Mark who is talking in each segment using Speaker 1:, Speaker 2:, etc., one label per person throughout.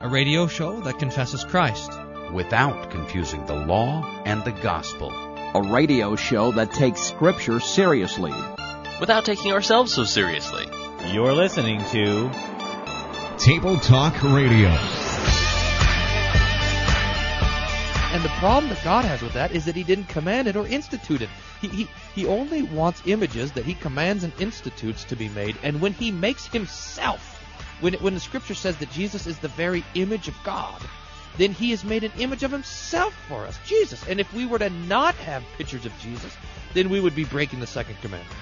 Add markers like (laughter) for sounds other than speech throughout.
Speaker 1: a radio show that confesses Christ
Speaker 2: without confusing the law and the gospel.
Speaker 3: A radio show that takes Scripture seriously
Speaker 4: without taking ourselves so seriously.
Speaker 5: You're listening to
Speaker 6: Table Talk Radio.
Speaker 7: And the problem that God has with that is that He didn't command it or institute it. He, he, he only wants images that He commands and institutes to be made. And when He makes Himself, when, when the Scripture says that Jesus is the very image of God, then He has made an image of Himself for us, Jesus. And if we were to not have pictures of Jesus, then we would be breaking the second commandment.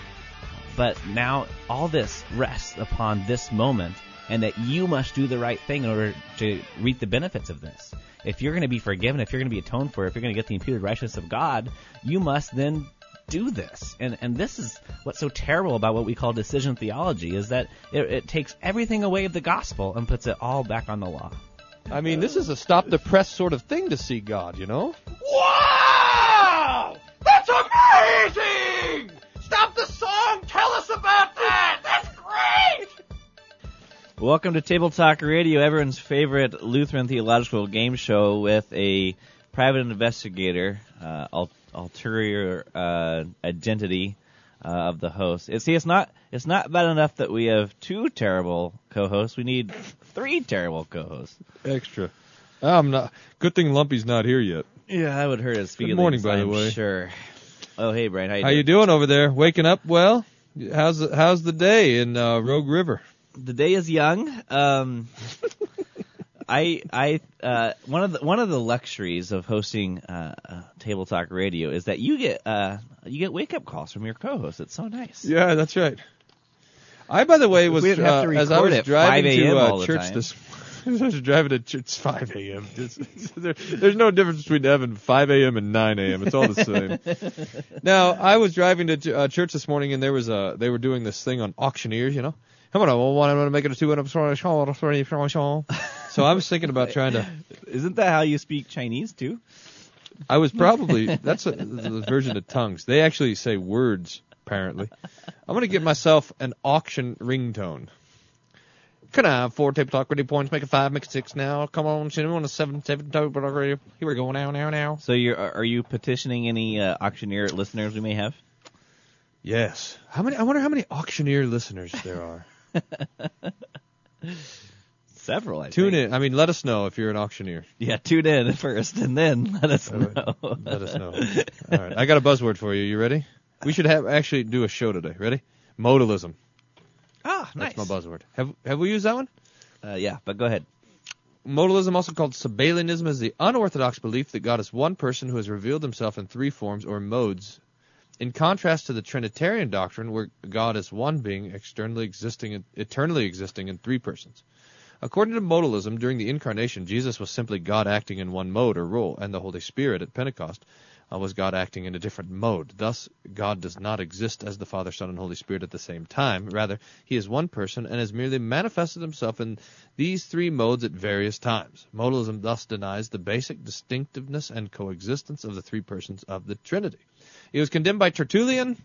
Speaker 5: But now all this rests upon this moment, and that you must do the right thing in order to reap the benefits of this. If you're going to be forgiven, if you're going to be atoned for, if you're going to get the imputed righteousness of God, you must then do this. And and this is what's so terrible about what we call decision theology is that it, it takes everything away of the gospel and puts it all back on the law.
Speaker 7: I mean, this is a stop the press sort of thing to see God, you know?
Speaker 8: Wow! That's amazing! Stop the song! Tell us about that! That's great!
Speaker 5: Welcome to Table Talk Radio, everyone's favorite Lutheran theological game show with a private investigator, uh, ulterior uh, identity uh, of the host. It, see, it's not it's not bad enough that we have two terrible co-hosts. We need three terrible co-hosts.
Speaker 7: Extra. I'm not. Good thing Lumpy's not here yet.
Speaker 5: Yeah, that would hurt his feelings.
Speaker 7: Good morning, by
Speaker 5: I'm
Speaker 7: the way.
Speaker 5: Sure. Oh, hey, Brian. How you
Speaker 7: how
Speaker 5: doing?
Speaker 7: you doing over there? Waking up well? How's the, how's the day in uh, Rogue River?
Speaker 5: The day is young. Um, I I uh, one of the one of the luxuries of hosting uh, uh, Table Talk Radio is that you get uh, you get wake up calls from your co-host. It's so nice.
Speaker 7: Yeah, that's right. I, by the way, was
Speaker 5: We'd have to
Speaker 7: uh, as I was driving to uh, church this. (laughs) I was driving to church. It's 5 a.m. (laughs) There- there's no difference between Evan 5 a.m. and 9 a.m. It's all the same. (laughs) now, I was driving to uh, church this morning, and there was a they were doing this thing on auctioneers. You know, come on, I want to make it a two and So I was thinking about trying to. (laughs)
Speaker 5: Isn't that how you speak Chinese too?
Speaker 7: I was probably that's a, the version of tongues. They actually say words apparently. I'm gonna get myself an auction ringtone. Can I have four table talk radio points? Make it five, make it six now. Come on, send me on a seven, seven table talk radio. Here we go now, now, now.
Speaker 5: So you're are you petitioning any uh, auctioneer listeners we may have?
Speaker 7: Yes. How many? I wonder how many auctioneer listeners there are. (laughs)
Speaker 5: Several. I
Speaker 7: Tune
Speaker 5: think.
Speaker 7: in. I mean, let us know if you're an auctioneer.
Speaker 5: Yeah, tune in first, and then let us know.
Speaker 7: Let us know. All right, I got a buzzword for you. You ready? We should have actually do a show today. Ready? Modalism.
Speaker 5: Ah, nice.
Speaker 7: That's my buzzword. Have Have we used that one?
Speaker 5: Uh, yeah, but go ahead.
Speaker 7: Modalism, also called Sabellianism, is the unorthodox belief that God is one person who has revealed himself in three forms or modes. In contrast to the Trinitarian doctrine, where God is one being externally existing, eternally existing in three persons. According to modalism, during the incarnation, Jesus was simply God acting in one mode or role, and the Holy Spirit at Pentecost uh, was God acting in a different mode. Thus, God does not exist as the Father, Son, and Holy Spirit at the same time. Rather, he is one person and has merely manifested himself in these three modes at various times. Modalism thus denies the basic distinctiveness and coexistence of the three persons of the Trinity. It was condemned by Tertullian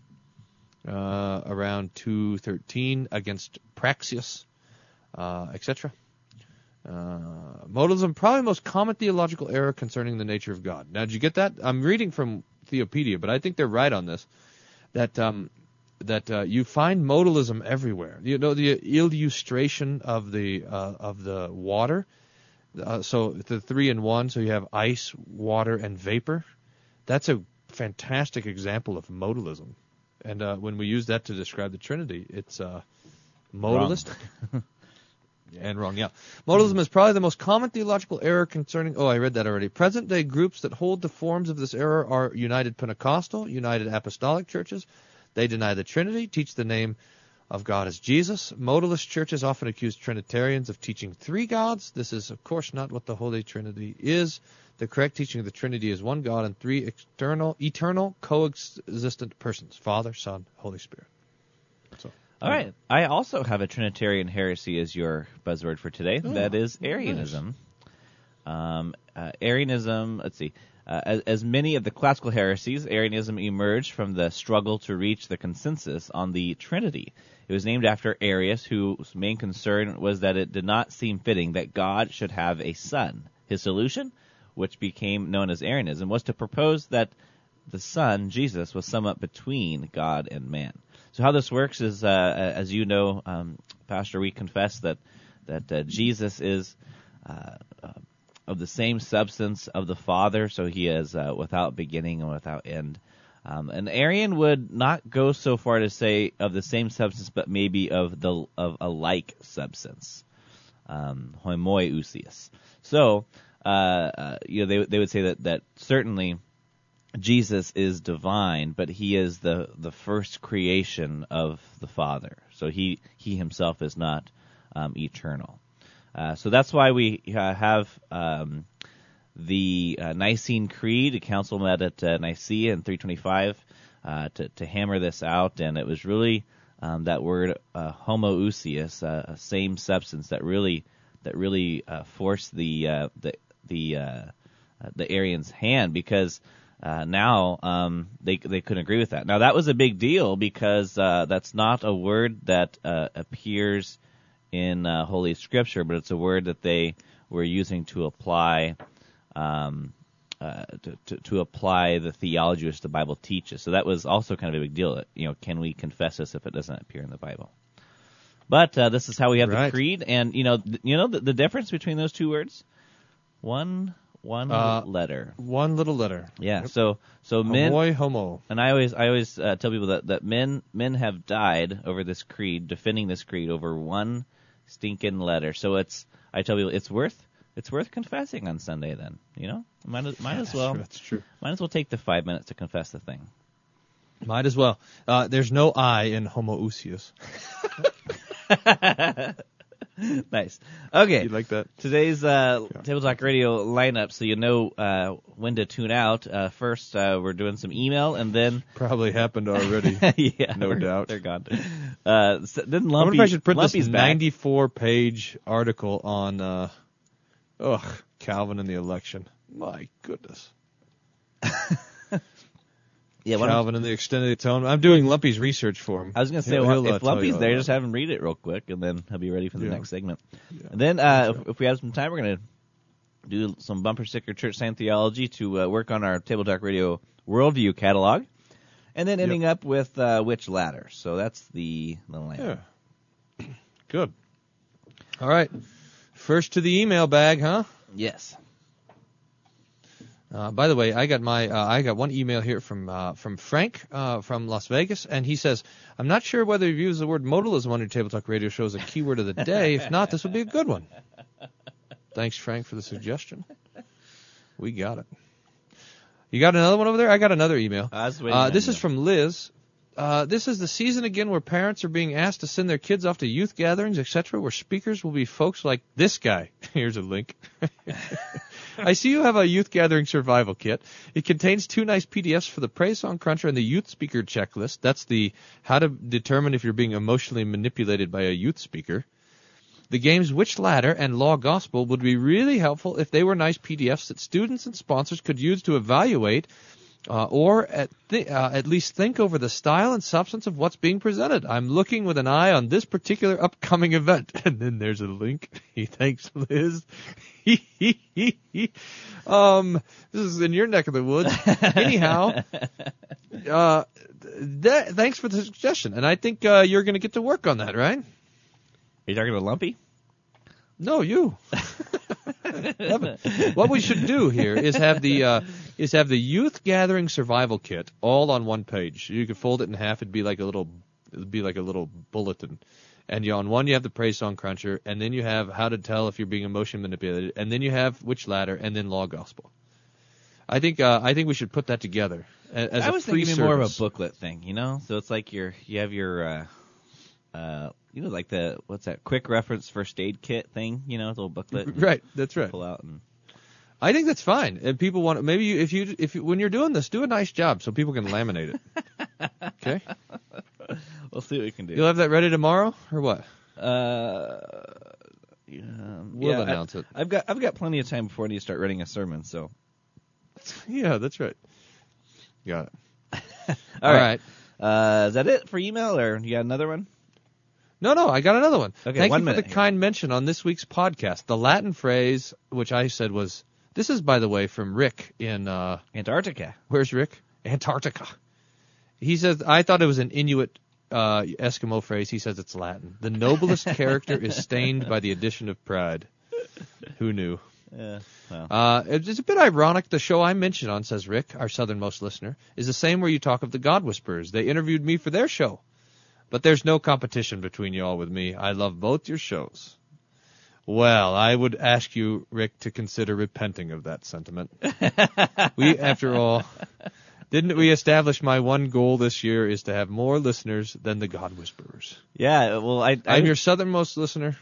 Speaker 7: uh, around 213 against Praxeas, uh, etc. Uh, modalism, probably the most common theological error concerning the nature of God. Now, did you get that? I'm reading from Theopedia, but I think they're right on this. That um, that uh, you find modalism everywhere. You know the illustration of the uh, of the water. Uh, so the three in one. So you have ice, water, and vapor. That's a fantastic example of modalism. And uh, when we use that to describe the Trinity, it's uh, modalistic. (laughs) and wrong, yeah. Modalism is probably the most common theological error concerning. Oh, I read that already. Present day groups that hold the forms of this error are United Pentecostal, United Apostolic churches. They deny the Trinity, teach the name of God as Jesus. Modalist churches often accuse Trinitarians of teaching three gods. This is, of course, not what the Holy Trinity is. The correct teaching of the Trinity is one God and three external, eternal, coexistent persons: Father, Son, Holy Spirit.
Speaker 5: All right. I also have a Trinitarian heresy as your buzzword for today.
Speaker 7: Oh,
Speaker 5: that is Arianism. Um, uh, Arianism. Let's see. Uh, as, as many of the classical heresies, Arianism emerged from the struggle to reach the consensus on the Trinity. It was named after Arius, whose main concern was that it did not seem fitting that God should have a son. His solution, which became known as Arianism, was to propose that the Son, Jesus, was somewhat between God and man. So how this works is, uh, as you know, um, Pastor, we confess that that uh, Jesus is uh, uh, of the same substance of the Father, so he is uh, without beginning and without end. Um, an Arian would not go so far to say of the same substance, but maybe of the of a like substance, um. So, uh, you know, they they would say that that certainly Jesus is divine, but he is the the first creation of the Father. So he he himself is not um, eternal. Uh, so that's why we uh, have um, the uh, Nicene Creed. The council met at uh, Nicaea in 325 uh, to to hammer this out, and it was really um, that word uh, homoousios, uh, same substance, that really that really forced the the the the Arians' hand because uh, now um, they they couldn't agree with that. Now that was a big deal because uh, that's not a word that uh, appears in uh, Holy Scripture, but it's a word that they were using to apply um, uh, to, to to apply the theology which the Bible teaches. So that was also kind of a big deal. You know, can we confess this if it doesn't appear in the Bible? But uh, this is how we have
Speaker 7: Right.
Speaker 5: the creed, and you know, th- you know the, the difference between those two words. One one
Speaker 7: Uh,
Speaker 5: letter.
Speaker 7: One little letter.
Speaker 5: Yeah. So so men
Speaker 7: Homoi homo.
Speaker 5: and I always I always uh, tell people that that men men have died over this creed, defending this creed over one stinking letter. So it's I tell people it's worth it's worth confessing on Sunday. Then you know might as, might as well
Speaker 7: That's true.
Speaker 5: might as well take the five minutes to confess the thing.
Speaker 7: Might as well. Uh, there's no I in homoousios. (laughs) (laughs)
Speaker 5: nice. Okay.
Speaker 7: You like that?
Speaker 5: Today's uh, Table Talk Radio lineup, so you know uh, when to tune out. Uh, first, uh, we're doing some email, and then (laughs)
Speaker 7: Probably happened already. (laughs)
Speaker 5: yeah,
Speaker 7: No doubt.
Speaker 5: they're gone. Uh, s- then
Speaker 7: I
Speaker 5: Lumpy,
Speaker 7: wonder if I should print
Speaker 5: Lumpy's
Speaker 7: this
Speaker 5: back.
Speaker 7: 94 page article on, uh, ugh, Calvin and the election. My goodness.
Speaker 5: Yeah,
Speaker 7: Calvin and the extended atonement. I'm doing Lumpy's research for him.
Speaker 5: I was going to say,
Speaker 7: He'll-
Speaker 5: well,
Speaker 7: he'll, uh,
Speaker 5: if
Speaker 7: tell
Speaker 5: Lumpy's there, just have him read it real quick, and then he'll be ready for the
Speaker 7: Yeah.
Speaker 5: next segment.
Speaker 7: Yeah.
Speaker 5: And then, uh, if, if we have some time, we're going to do some bumper sticker church science theology to uh, work on our Table Talk Radio worldview catalog, and then ending up with uh, which ladder. So that's the the line.
Speaker 7: Yeah. Good. All right. First to the email bag, huh?
Speaker 5: Yes.
Speaker 7: Uh, by the way, I got my uh, I got one email here from uh, from Frank uh, from Las Vegas, and he says, "I'm not sure whether you use the word modalism on your Table Talk Radio show as a keyword of the day. If not, this would be a good one." Thanks, Frank, for the suggestion. We got it. You got another one over there? I got another email.
Speaker 5: I was waiting
Speaker 7: Uh, this is from Liz. Uh, this is the season again where parents are being asked to send their kids off to youth gatherings, etc., where speakers will be folks like this guy. (laughs) Here's a link. (laughs) I see you have a youth gathering survival kit. It contains two nice PDFs for the Praise Song Cruncher and the Youth Speaker Checklist. That's the how to determine if you're being emotionally manipulated by a youth speaker. The games Which Ladder and Law Gospel would be really helpful if they were nice PDFs that students and sponsors could use to evaluate uh, or at, th- uh, at least think over the style and substance of what's being presented. I'm looking with an eye on this particular upcoming event. (laughs) And then there's a link. (laughs) He thanks Liz. (laughs) um, this is in your neck of the woods. Anyhow, uh, th- thanks for the suggestion. And I think uh, you're going to get to work on that, right?
Speaker 5: Are you talking about Lumpy?
Speaker 7: No, you. What we should do here is have the uh, is have the youth gathering survival kit all on one page. You could fold it in half. It'd be like a little it'd be like a little bulletin. And you, on one you have the praise song cruncher, and then you have how to tell if you're being emotion manipulated, and then you have which ladder, and then law gospel. I think uh, I think we should put that together as
Speaker 5: I
Speaker 7: a
Speaker 5: was thinking more of a booklet thing, you know. So it's like your you have your uh, uh, you know, like the what's that quick reference first aid kit thing, you know, the little booklet. (laughs)
Speaker 7: Right, that's right.
Speaker 5: Pull out and
Speaker 7: I think that's fine. And people want maybe you, if you if you, when you're doing this, do a nice job so people can laminate it. (laughs) okay,
Speaker 5: we'll see what we can do.
Speaker 7: you'll have that ready tomorrow or what?
Speaker 5: Uh, yeah,
Speaker 7: We'll
Speaker 5: yeah,
Speaker 7: announce
Speaker 5: I,
Speaker 7: it.
Speaker 5: I've got I've got plenty of time before I need to start writing a sermon, so (laughs)
Speaker 7: Yeah, that's right. Got it.
Speaker 5: All right.
Speaker 7: right.
Speaker 5: Uh, is that it for email, or you got another one?
Speaker 7: No, no, I got another one.
Speaker 5: Okay,
Speaker 7: Thank
Speaker 5: one
Speaker 7: you
Speaker 5: minute
Speaker 7: for the kind mention on this week's podcast. The Latin phrase, which I said was, this is by the way from Rick in uh,
Speaker 5: Antarctica.
Speaker 7: where's Rick? Antarctica. He says I thought it was an Inuit uh, Eskimo phrase. He says it's Latin. The noblest (laughs) character is stained by the addition of pride. Who knew?
Speaker 5: Yeah. Well.
Speaker 7: Uh, it's it's a bit ironic. The show I mentioned on, says Rick, our southernmost listener, is the same where you talk of the God Whisperers. They interviewed me for their show. But there's no competition between y'all with me. I love both your shows. Well, I would ask you, Rick, to consider repenting of that sentiment. (laughs) we, after all, didn't we establish my one goal this year is to have more listeners than the God Whisperers?
Speaker 5: yeah. Well, I I,
Speaker 7: I'm your southernmost listener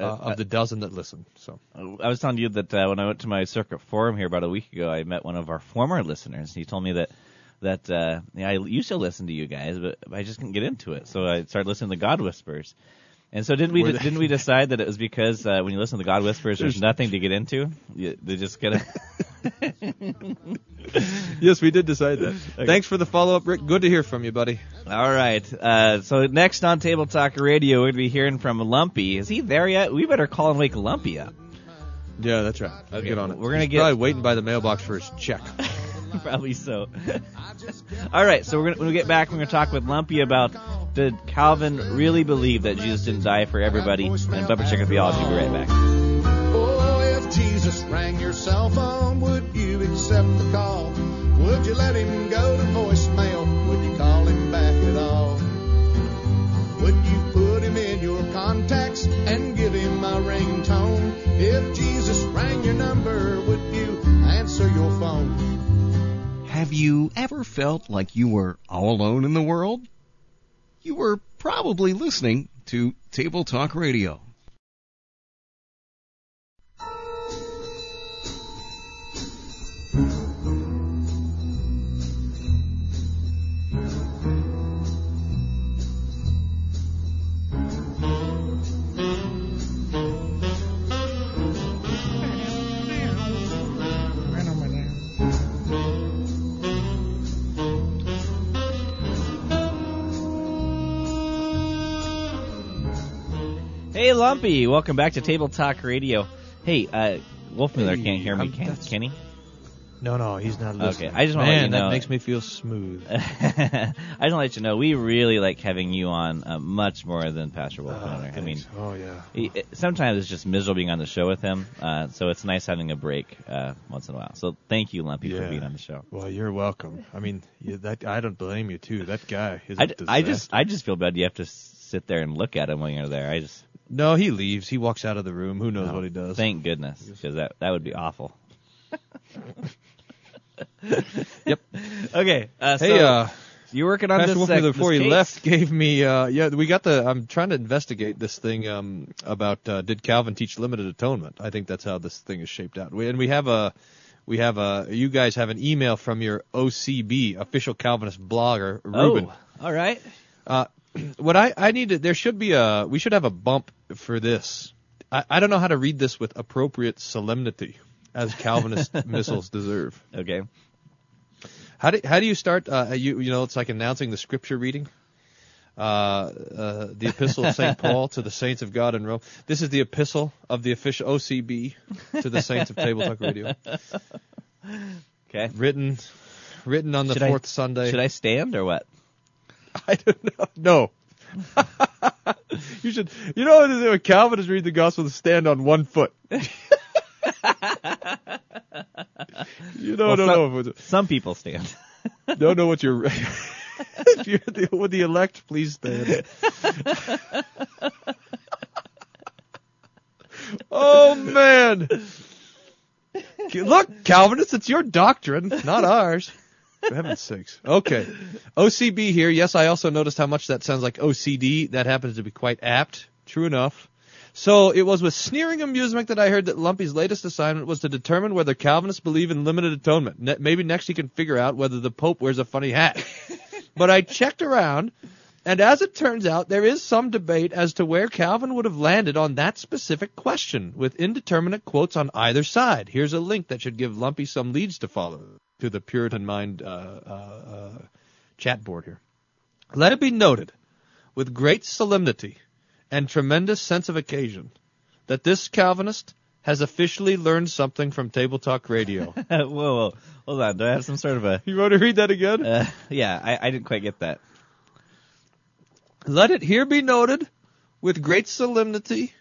Speaker 7: uh,
Speaker 5: Uh,
Speaker 7: of the dozen that listen. So
Speaker 5: I was telling you that uh, when I went to my circuit forum here about a week ago, I met one of our former listeners. He told me that that uh, yeah, I used to listen to you guys, but I just couldn't get into it. So I started listening to God Whispers. And so didn't we
Speaker 7: they-
Speaker 5: didn't we decide that it was because uh, when you listen to God Whispers, there's nothing to get into. You, they just gonna. (laughs)
Speaker 7: yes, we did decide that. Thanks for the follow up, Rick. Good to hear from you, buddy.
Speaker 5: All right. Uh, so next on Table Talk Radio, we're gonna be hearing from Lumpy. Is he there yet? We better call and wake Lumpy up.
Speaker 7: Yeah, that's right. I'll
Speaker 5: Okay,
Speaker 7: get on it.
Speaker 5: we're gonna
Speaker 7: He's
Speaker 5: get-
Speaker 7: probably waiting by the mailbox for his check. (laughs) (laughs)
Speaker 5: Probably so. (laughs) All right, so we're gonna when we get back, we're gonna talk with Lumpy about did Calvin really believe that Jesus didn't die for everybody? And Bumper Chicken Theology. Be right back.
Speaker 9: Oh, if Jesus rang your cell phone, would you accept the call? Would you let him go to voicemail? Would you call him back at all? Would you put him in your contacts and give him a ringtone? If Jesus rang your number,
Speaker 6: Have you ever felt like you were all alone in the world? You were probably listening to Table Talk Radio.
Speaker 5: Hey, Lumpy, welcome back to Table Talk Radio. Hey, uh, Wolfmueller
Speaker 7: Hey,
Speaker 5: can't hear me,
Speaker 7: I'm-
Speaker 5: can,
Speaker 7: that's-
Speaker 5: can he?
Speaker 7: No, no, he's not
Speaker 5: listening. Okay, I just wanna let you know-
Speaker 7: that makes me feel smooth. (laughs)
Speaker 5: I just want to let you know we really like having you on uh, much more than Pastor Wolf. Wolfmueller. I mean,
Speaker 7: oh yeah.
Speaker 5: he, it, sometimes it's just miserable being on the show with him, uh, so it's nice having a break uh, once in a while. So thank you, Lumpy, for being on the show.
Speaker 7: Well, you're welcome. I mean, you, that I don't blame you too. That guy is.
Speaker 5: I, I just. I just feel bad you have to sit there and look at him when you're there. I just
Speaker 7: no, he leaves. He walks out of the room. Who knows
Speaker 5: no,
Speaker 7: what he does?
Speaker 5: Thank goodness, because that that would be awful. (laughs)
Speaker 7: Yep.
Speaker 5: Okay. Uh,
Speaker 7: Hey,
Speaker 5: so
Speaker 7: uh,
Speaker 5: you're working on
Speaker 7: Pastor
Speaker 5: this.
Speaker 7: Wolfman, before
Speaker 5: this
Speaker 7: he
Speaker 5: case?
Speaker 7: left, gave me. Uh, yeah, we got the. I'm trying to investigate this thing um, about uh, did Calvin teach limited atonement? I think that's how this thing is shaped out. We, and we have a. We have a. You guys have an email from your OCB official Calvinist blogger, Ruben.
Speaker 5: Oh, all right.
Speaker 7: Uh, (clears throat) what I I need to there should be a we should have a bump for this. I, I don't know how to read this with appropriate solemnity, as Calvinist (laughs) missiles deserve.
Speaker 5: Okay.
Speaker 7: How do how do you start? Uh, you you know it's like announcing the scripture reading. Uh, uh, the epistle of Saint Paul to the saints of God in Rome. This is the epistle of the official OCB to the saints of Table Talk Radio, (laughs)
Speaker 5: Okay.
Speaker 7: written written on the
Speaker 5: Should I-
Speaker 7: fourth Sunday.
Speaker 5: Should I stand or what? (laughs)
Speaker 7: I don't know. No. (laughs) you should. You know what it is when Calvinists read the gospel to stand on one foot. (laughs) you don't,
Speaker 5: Well,
Speaker 7: don't
Speaker 5: some-
Speaker 7: know
Speaker 5: Some people stand.
Speaker 7: don't know what you're. if you're the, with the elect, please stand. oh man! Look, Calvinists, it's your doctrine, not ours. For heaven's sakes. Okay. OCB here. Yes, I also noticed how much that sounds like OCD. That happens to be quite apt. True enough. So it was with sneering amusement that I heard that Lumpy's latest assignment was to determine whether Calvinists believe in limited atonement. Ne- maybe next he can figure out whether the Pope wears a funny hat. (laughs) but I checked around, And as it turns out, there is some debate as to where Calvin would have landed on that specific question, with indeterminate quotes on either side. Here's a link that should give Lumpy some leads to follow to the Puritan Mind uh, uh, uh, chat board here. Let it be noted, with great solemnity and tremendous sense of occasion, that this Calvinist has officially learned something from Table Talk Radio. (laughs)
Speaker 5: whoa, whoa, hold on. Do I have some sort of a?
Speaker 7: you want to read that again?
Speaker 5: Uh, yeah, I, I didn't quite get that.
Speaker 7: Let it here be noted, with great solemnity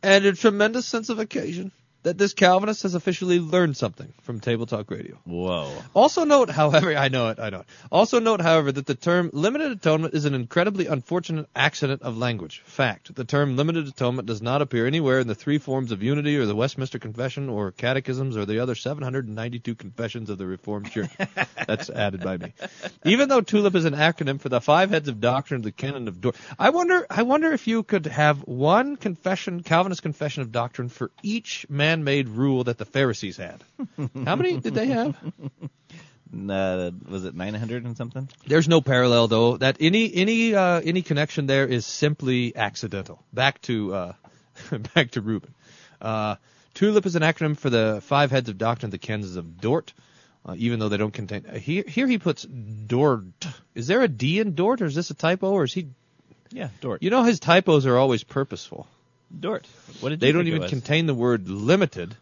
Speaker 7: and a tremendous sense of occasion, that this Calvinist has officially learned something from Table Talk Radio.
Speaker 5: Whoa.
Speaker 7: Also note, however, (laughs) I know it, I know it. Also note, however, that the term limited atonement is an incredibly unfortunate accident of language. Fact. The term limited atonement does not appear anywhere in the three forms of unity or the Westminster Confession or catechisms or the other 792 confessions of the Reformed Church. (laughs) That's added by me. Even though TULIP is an acronym for the five heads of doctrine of the canon of Dort, I wonder, I wonder if you could have one confession, Calvinist confession of doctrine for each man-made rule that the Pharisees had. (laughs) How many did they have?
Speaker 5: Uh, was it 900 and something?
Speaker 7: There's no parallel though. That any any uh, any connection there is simply accidental. Back to uh, (laughs) back to Reuben. Uh, TULIP is an acronym for the five heads of doctrine, the canons of Dort. Uh, even though they don't contain uh, here here he puts Dort. Is there a D in Dort or is this a typo or is he?
Speaker 5: Yeah, Dort.
Speaker 7: You know his typos are always purposeful.
Speaker 5: Dort. What did
Speaker 7: They don't even contain the word limited.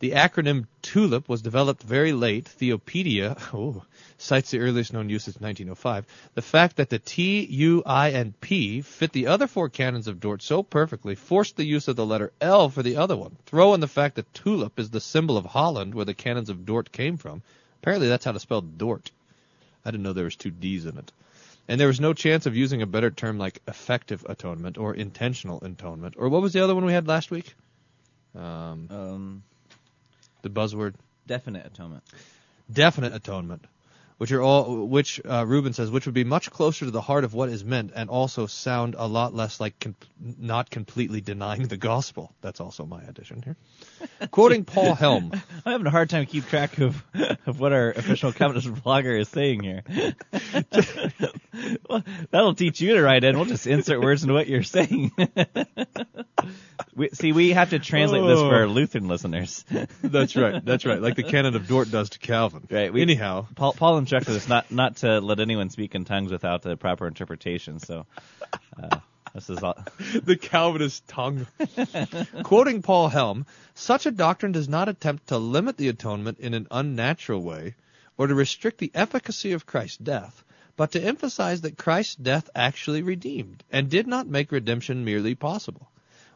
Speaker 7: The acronym TULIP was developed very late. Theopedia (laughs) oh, cites the earliest known use as 1905. The fact that the T, U, I, and P fit the other four canons of Dort so perfectly forced the use of the letter L for the other one. Throw in the fact that tulip is the symbol of Holland, where the canons of Dort came from. Apparently, that's how to spell Dort. I didn't know there was two D's in it. And there was no chance of using a better term like effective atonement or intentional atonement. Or what was the other one we had last week? Um,
Speaker 5: Um,
Speaker 7: the buzzword
Speaker 5: definite atonement.
Speaker 7: definite atonement, which are all which uh, Reuben says, which would be much closer to the heart of what is meant, and also sound a lot less like com- not completely denying the gospel. That's also my addition here. (laughs) Quoting Paul Helm.
Speaker 5: I'm having a hard time keep track of of what our official Calvinist blogger is saying here. (laughs) well, that'll teach you to write in. We'll just insert words into what you're saying. (laughs) we, see, we have to translate this for our Lutheran listeners. (laughs)
Speaker 7: That's right. That's right. Like the canon of Dort does to Calvin.
Speaker 5: Right. We,
Speaker 7: Anyhow,
Speaker 5: Paul, Paul instructed us not not to let anyone speak in tongues without the proper interpretation. So, uh, this is all. (laughs)
Speaker 7: the Calvinist tongue. Quoting Paul Helm, such a doctrine does not attempt to limit the atonement in an unnatural way or to restrict the efficacy of Christ's death, but to emphasize that Christ's death actually redeemed and did not make redemption merely possible.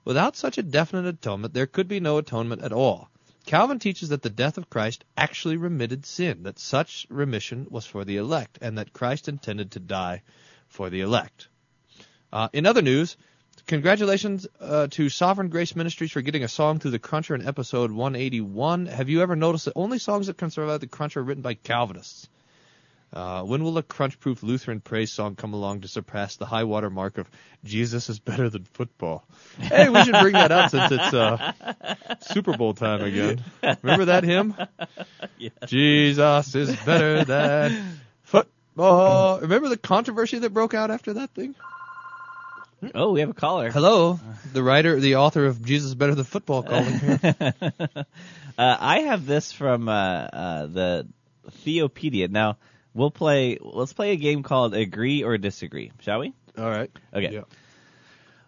Speaker 7: Without such a definite atonement, there could be no atonement at all. Calvin teaches that the death of Christ actually remitted sin, that such remission was for the elect, and that Christ intended to die for the elect. Uh, in other news, congratulations uh, to Sovereign Grace Ministries for getting a song through the Cruncher in episode 181. Have you ever noticed that only songs that can survive the Cruncher are written by Calvinists? Uh, when will a crunch-proof Lutheran praise song come along to surpass the high water mark of Jesus is better than football? Hey, we should bring that up since it's uh, Super Bowl time again. Remember that hymn? (laughs) Yeah. Jesus is better than football. (laughs) Remember the controversy that broke out after that thing?
Speaker 5: Oh, we have a caller.
Speaker 7: Hello, the writer, the author of Jesus is Better Than Football calling here. (laughs)
Speaker 5: uh, I have this from uh, uh, the Theopedia. Now we'll play. Let's play a game called Agree or Disagree, shall we?
Speaker 7: All right.
Speaker 5: Okay.
Speaker 7: Yeah.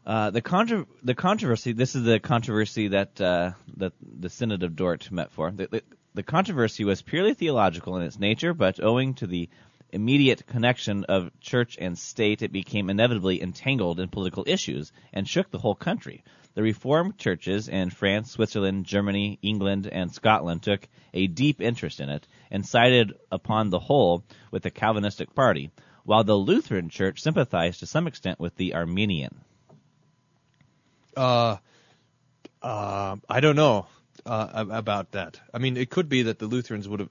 Speaker 5: Uh, the contro- the controversy. This is the controversy that uh, that the Synod of Dort met for. The, the, the controversy was purely theological in its nature, but owing to the immediate connection of church and state, it became inevitably entangled in political issues and shook the whole country. The Reformed churches in France, Switzerland, Germany, England, and Scotland took a deep interest in it and sided upon the whole with the Calvinistic party, while the Lutheran Church sympathized to some extent with the Arminian.
Speaker 7: Uh, uh, I don't know uh, about that. I mean, it could be that the Lutherans would have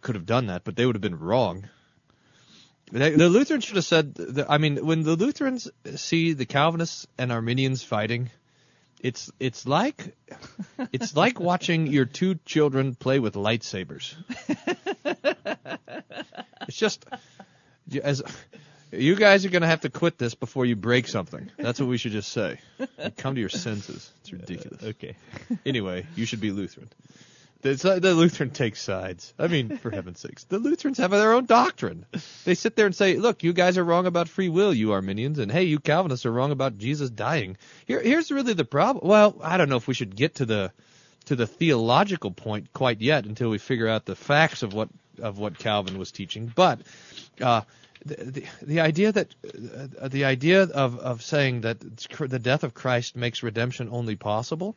Speaker 7: could have done that, but they would have been wrong. The Lutherans should have said. That, I mean, when the Lutherans see the Calvinists and Arminians fighting, it's it's like it's like watching your two children play with lightsabers. (laughs) it's just as You guys are going to have to quit this before you break something. That's what we should just say. Come to your senses. It's ridiculous.
Speaker 5: Uh, okay.
Speaker 7: Anyway, you should be Lutheran. The, the Lutheran takes sides. I mean, for heaven's sakes, the Lutherans have their own doctrine. They sit there and say, "Look, you guys are wrong about free will, you Arminians, and hey, you Calvinists are wrong about Jesus dying." Here, here's really the problem. Well, I don't know if we should get to the to the theological point quite yet until we figure out the facts of what of what Calvin was teaching, but. Uh, the, the, the idea that uh, the idea of, of saying that the death of Christ makes redemption only possible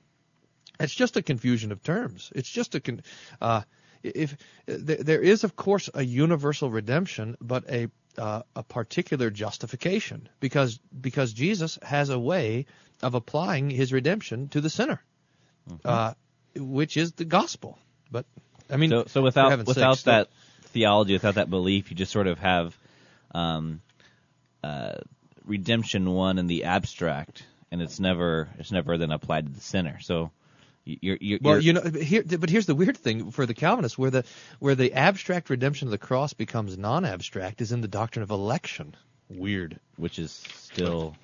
Speaker 7: it's just a confusion of terms. It's just a con- uh, if th- there is of course a universal redemption, but a uh, a particular justification because because Jesus has a way of applying his redemption to the sinner,
Speaker 5: Mm-hmm.
Speaker 7: uh, which is the gospel. But I mean,
Speaker 5: So, so without without
Speaker 7: sakes,
Speaker 5: that theology, without that belief, you just sort of have um, uh, redemption one in the abstract, and it's never it's never then applied to the sinner. So you're, you're,
Speaker 7: Well,
Speaker 5: you're-
Speaker 7: you know, here, but here's the weird thing for the Calvinists, where the where the abstract redemption of the cross becomes non-abstract, is in the doctrine of election. Weird.
Speaker 5: which is still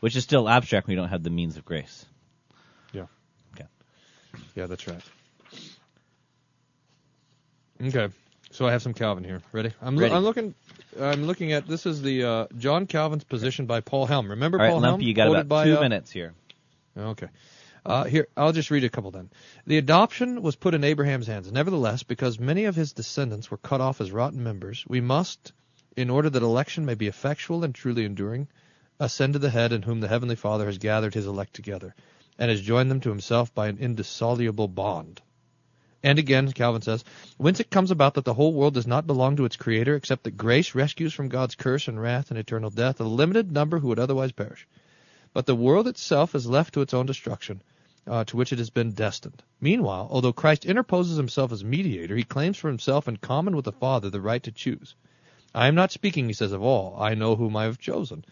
Speaker 5: which is still abstract when you don't have the means of grace.
Speaker 7: Yeah.
Speaker 5: Okay.
Speaker 7: Yeah, that's right. Okay. So I have some Calvin here. Ready? I'm,
Speaker 5: Ready.
Speaker 7: I'm looking. I'm looking at this is the uh, John Calvin's position by Paul Helm. Remember
Speaker 5: All right,
Speaker 7: Paul
Speaker 5: Lumpy,
Speaker 7: Helm?
Speaker 5: you got about
Speaker 7: by,
Speaker 5: two
Speaker 7: uh,
Speaker 5: minutes here.
Speaker 7: Okay. Uh, here, I'll just read a couple then. The adoption was put in Abraham's hands. Nevertheless, because many of his descendants were cut off as rotten members, we must, in order that election may be effectual and truly enduring, ascend to the head in whom the heavenly Father has gathered his elect together, and has joined them to himself by an indissoluble bond. And again, Calvin says, whence it comes about that the whole world does not belong to its Creator, except that grace rescues from God's curse and wrath and eternal death a limited number who would otherwise perish. But the world itself is left to its own destruction, uh, to which it has been destined. Meanwhile, although Christ interposes himself as mediator, he claims for himself in common with the Father the right to choose. I am not speaking, he says, of all. I know whom I have chosen.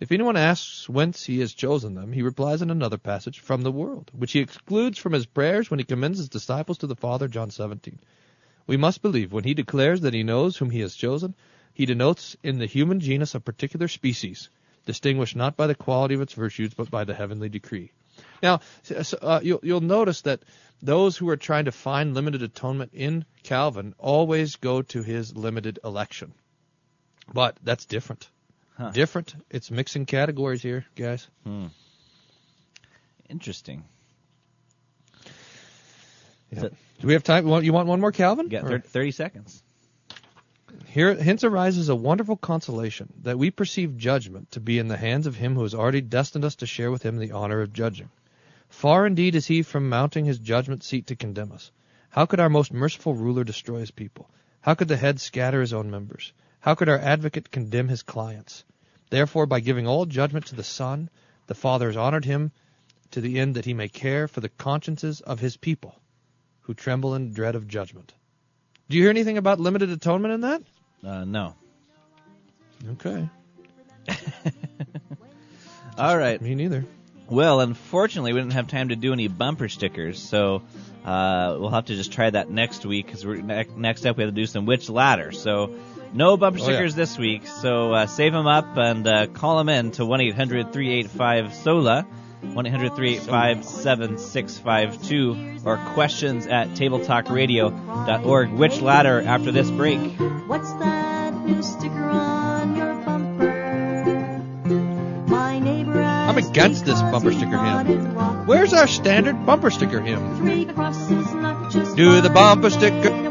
Speaker 7: If anyone asks whence he has chosen them, he replies in another passage, from the world, which he excludes from his prayers when he commends his disciples to the Father, John 17. We must believe when he declares that he knows whom he has chosen, he denotes in the human genus a particular species, distinguished not by the quality of its virtues, but by the heavenly decree. Now, uh, you'll, you'll notice that those who are trying to find limited atonement in Calvin always go to his limited election. But that's different.
Speaker 5: Huh.
Speaker 7: Different. It's mixing categories here, guys.
Speaker 5: Interesting.
Speaker 7: Yeah. Do we have time? You want, you want one more, Calvin? Or-
Speaker 5: thir- 30 seconds.
Speaker 7: Here hence arises a wonderful consolation that we perceive judgment to be in the hands of him who has already destined us to share with him the honor of judging. Far indeed is he from mounting his judgment seat to condemn us. How could our most merciful ruler destroy his people? How could the head scatter his own members? How could our advocate condemn his clients? Therefore, by giving all judgment to the Son, the Father has honored him to the end that he may care for the consciences of his people, who tremble in dread of judgment. Do you hear anything about limited atonement in that?
Speaker 5: Uh, no.
Speaker 7: Okay. (laughs)
Speaker 5: All right.
Speaker 7: Me neither.
Speaker 5: Well, unfortunately, we didn't have time to do any bumper stickers, so uh, we'll have to just try that next week because ne- next up we have to do some which ladder. So no bumper
Speaker 7: Oh, yeah.
Speaker 5: stickers this week. So uh, save them up and uh, call them in to one eight hundred three eight five SOLA, one eight hundred three eight five seven six five two, or questions at tabletalkradio.org. Which ladder after this break?
Speaker 10: What's that new sticker on your bumper? My neighbor
Speaker 7: I'm against this bumper sticker hymn. Where's our standard bumper sticker hymn?
Speaker 10: Three crosses, not just
Speaker 7: Do the bumper sticker.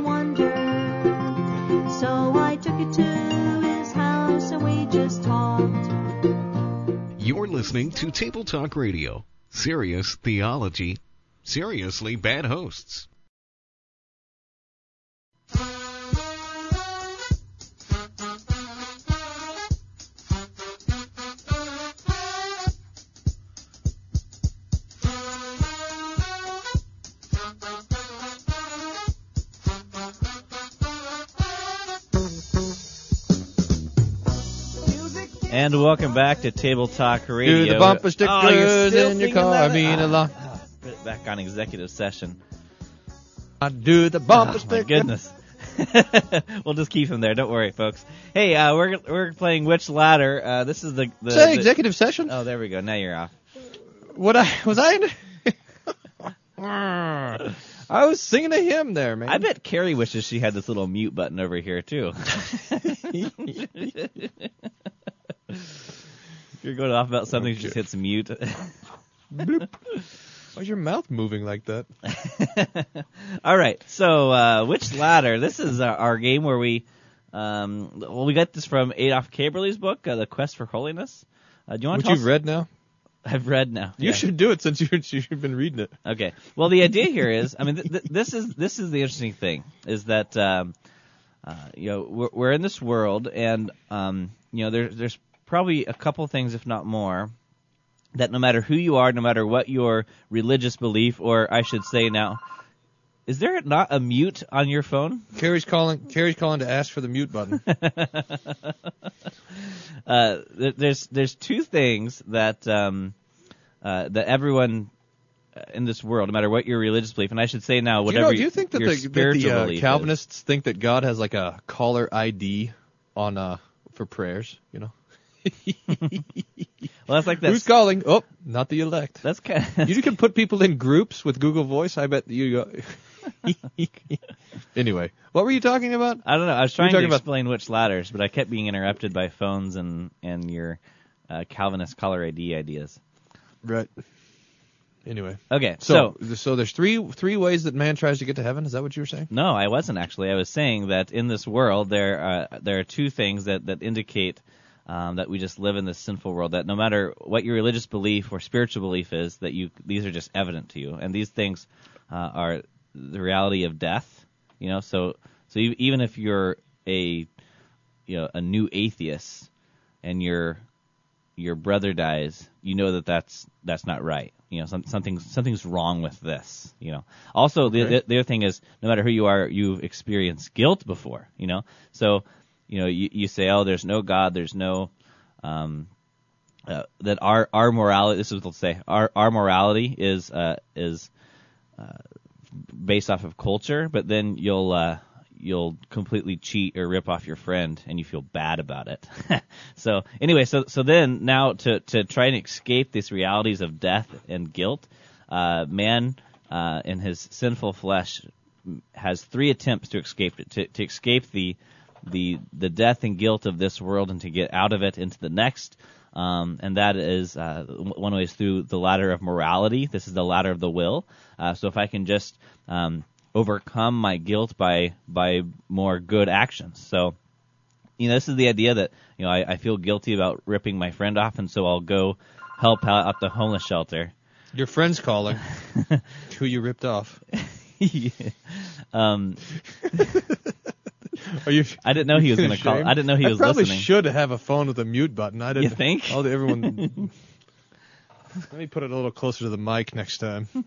Speaker 6: Listening to Table Talk Radio. Serious theology. Seriously bad hosts.
Speaker 5: And welcome back to Table Talk Radio.
Speaker 7: Do the bumper
Speaker 5: Oh,
Speaker 7: stickers
Speaker 5: still
Speaker 7: in your car.
Speaker 5: that?
Speaker 7: I mean, a lot.
Speaker 5: Put it back on executive session.
Speaker 7: I do the bumper
Speaker 5: Oh, my
Speaker 7: sticker.
Speaker 5: goodness. (laughs) we'll just keep him there. Don't worry, folks. Hey, uh, we're we're playing which ladder? Uh, this is the the,
Speaker 7: Say
Speaker 5: the-
Speaker 7: executive session.
Speaker 5: Oh, there we go. Now you're off.
Speaker 7: What I was I? In, (laughs) I was singing a hymn there, man.
Speaker 5: I bet Carrie wishes she had this little mute button over here too. (laughs) You're going off about something, she just hits mute. (laughs)
Speaker 7: Why's your mouth moving like that? (laughs)
Speaker 5: All right. So, uh, which ladder? This is our, our game where we, um, well, we got this from Adolf Köberle's book, uh, The Quest for Holiness. Uh, do you want
Speaker 7: What you've read now?
Speaker 5: I've read now.
Speaker 7: You
Speaker 5: Yeah.
Speaker 7: should do it since you you've been reading it.
Speaker 5: Okay. Well, the idea here is, I mean, th- th- this is this is the interesting thing is that um, uh, you know we're, we're in this world, and um, you know there, there's probably a couple things, if not more, that no matter who you are, no matter what your religious belief, or I should say now, is there not a mute on your phone?
Speaker 7: Carrie's calling. Carrie's calling to ask for the mute button. (laughs)
Speaker 5: uh, there's there's two things that um, uh, that everyone uh, in this world, no matter what your religious belief, and I should say now,
Speaker 7: do you
Speaker 5: whatever
Speaker 7: know? Do you think that
Speaker 5: your
Speaker 7: the, that the uh,
Speaker 5: belief is.
Speaker 7: Calvinists think that God has like a caller ID on uh for prayers? You know, (laughs)
Speaker 5: Well, that's like that.
Speaker 7: who's calling? Oh, not the elect.
Speaker 5: That's kind of,
Speaker 7: You can put people in groups with Google Voice. I bet you go. (laughs) anyway, what were you talking about?
Speaker 5: I don't know. I was trying to
Speaker 7: talking about-
Speaker 5: explain which ladders, but I kept being interrupted by phones and and your uh, Calvinist caller ID ideas.
Speaker 7: Right. Anyway,
Speaker 5: Okay, so,
Speaker 7: so so there's three three ways that man tries to get to heaven. Is that what you were saying?
Speaker 5: no, I wasn't actually. I was saying that in this world there are there are two things that that indicate um, that we just live in this sinful world. That no matter what your religious belief or spiritual belief is, that you these are just evident to you, and these things uh, are the reality of death. You know, so so you, even if you're a you know a new atheist and your your brother dies, you know that that's that's not right. You know, some, something something's wrong with this. You know. Also, the, the the other thing is, no matter who you are, you've experienced guilt before. You know, so you know you you say, oh, there's no God, there's no um, uh, that our our morality. This is what they'll say. Our our morality is uh, is uh, based off of culture, but then you'll uh, you'll completely cheat or rip off your friend, and you feel bad about it. (laughs) so anyway, so so then now to to try and escape these realities of death and guilt, uh, man uh, in his sinful flesh has three attempts to escape it to to escape the the the death and guilt of this world and to get out of it into the next. Um, and that is uh, one way is through the ladder of morality. This is the ladder of the will. Uh, so if I can just um, overcome my guilt by by more good actions. So you know, this is the idea that you know I, I feel guilty about ripping my friend off, and so I'll go help out at the homeless shelter.
Speaker 7: Your friend's calling. (laughs) Who you ripped off? (laughs)
Speaker 5: um, (laughs)
Speaker 7: Are you?
Speaker 5: I didn't know he was going to call. I didn't know he
Speaker 7: I
Speaker 5: was
Speaker 7: probably
Speaker 5: listening.
Speaker 7: should have a phone with a mute button. I didn't.
Speaker 5: You think?
Speaker 7: All the, everyone. (laughs) Let me put it a little closer to the mic next time. (laughs)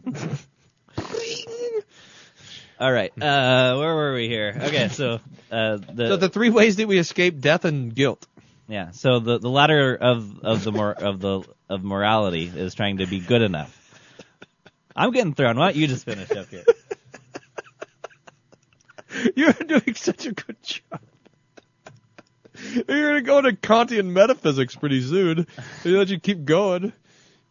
Speaker 5: All right, uh, where were we here? Okay, so uh, the,
Speaker 7: so the three ways that we escape death and guilt.
Speaker 5: yeah, so the the ladder of of the mor- of the of morality is trying to be good enough. I'm getting thrown. Why don't you just finish up here? (laughs)
Speaker 7: You're doing such a good job. You're gonna go into Kantian metaphysics pretty soon. They let you keep going.